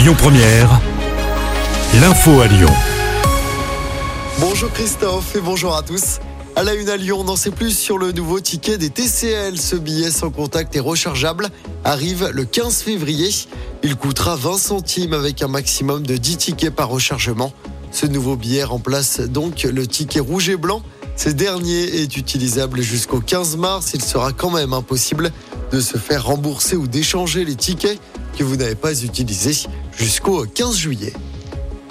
Lyon Première, l'info à Lyon. Bonjour Christophe et bonjour à tous. À la une à Lyon, on n'en sait plus sur le nouveau ticket des TCL. Ce billet sans contact et rechargeable arrive le 15 février. Il coûtera 20 centimes avec un maximum de 10 tickets par rechargement. Ce nouveau billet remplace donc le ticket rouge et blanc. Ce dernier est utilisable jusqu'au 15 mars. Il sera quand même impossible de se faire rembourser ou d'échanger les tickets que vous n'avez pas utilisés jusqu'au 15 juillet.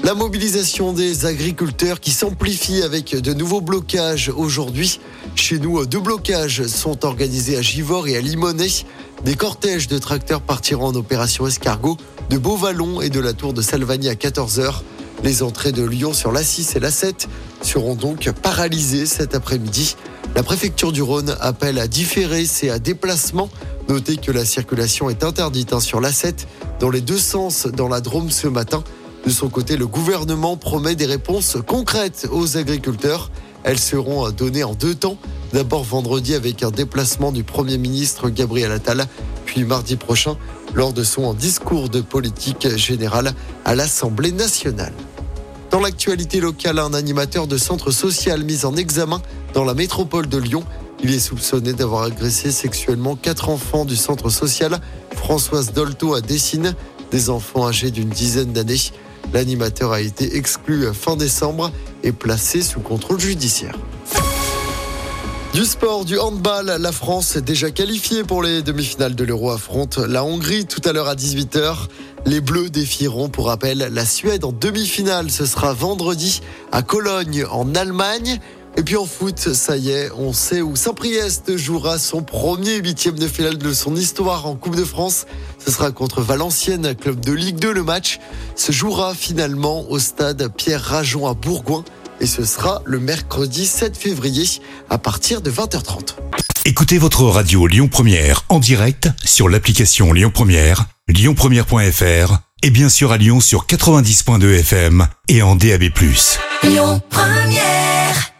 La mobilisation des agriculteurs qui s'amplifie avec de nouveaux blocages aujourd'hui. Chez nous, deux blocages sont organisés à Givors et à Limonest. Des cortèges de tracteurs partiront en opération escargot de Beauvallon et de la tour de Salvani à 14h. Les entrées de Lyon sur l'A6 et l'A7 seront donc paralysées cet après-midi. La préfecture du Rhône appelle à différer ces déplacements. Notez que la circulation est interdite hein, sur l'A7 dans les deux sens dans la Drôme ce matin. De son côté, le gouvernement promet des réponses concrètes aux agriculteurs. Elles seront données en deux temps. D'abord vendredi avec un déplacement du Premier ministre Gabriel Attal, puis mardi prochain lors de son discours de politique générale à l'Assemblée nationale. Dans l'actualité locale, un animateur de centre social mis en examen dans la métropole de Lyon. Il est soupçonné d'avoir agressé sexuellement quatre enfants du centre social Françoise Dolto à Dessine, des enfants âgés d'une dizaine d'années. L'animateur a été exclu fin décembre et placé sous contrôle judiciaire. Du sport, du handball, la France est déjà qualifiée pour les demi-finales de l'Euro affronte la Hongrie tout à l'heure à 18h. Les Bleus défieront pour rappel la Suède en demi-finale. Ce sera vendredi à Cologne en Allemagne. Et puis en foot, ça y est, on sait où Saint-Priest jouera son premier huitième de finale de son histoire en Coupe de France. Ce sera contre Valenciennes, club de Ligue 2. Le match se jouera finalement au stade Pierre Rajon à Bourgoin et ce sera le mercredi 7 février à partir de 20h30. Écoutez votre radio Lyon Première en direct sur l'application Lyon Première, lyonpremière.fr et bien sûr à Lyon sur 90.2 FM et en DAB+. Lyon Première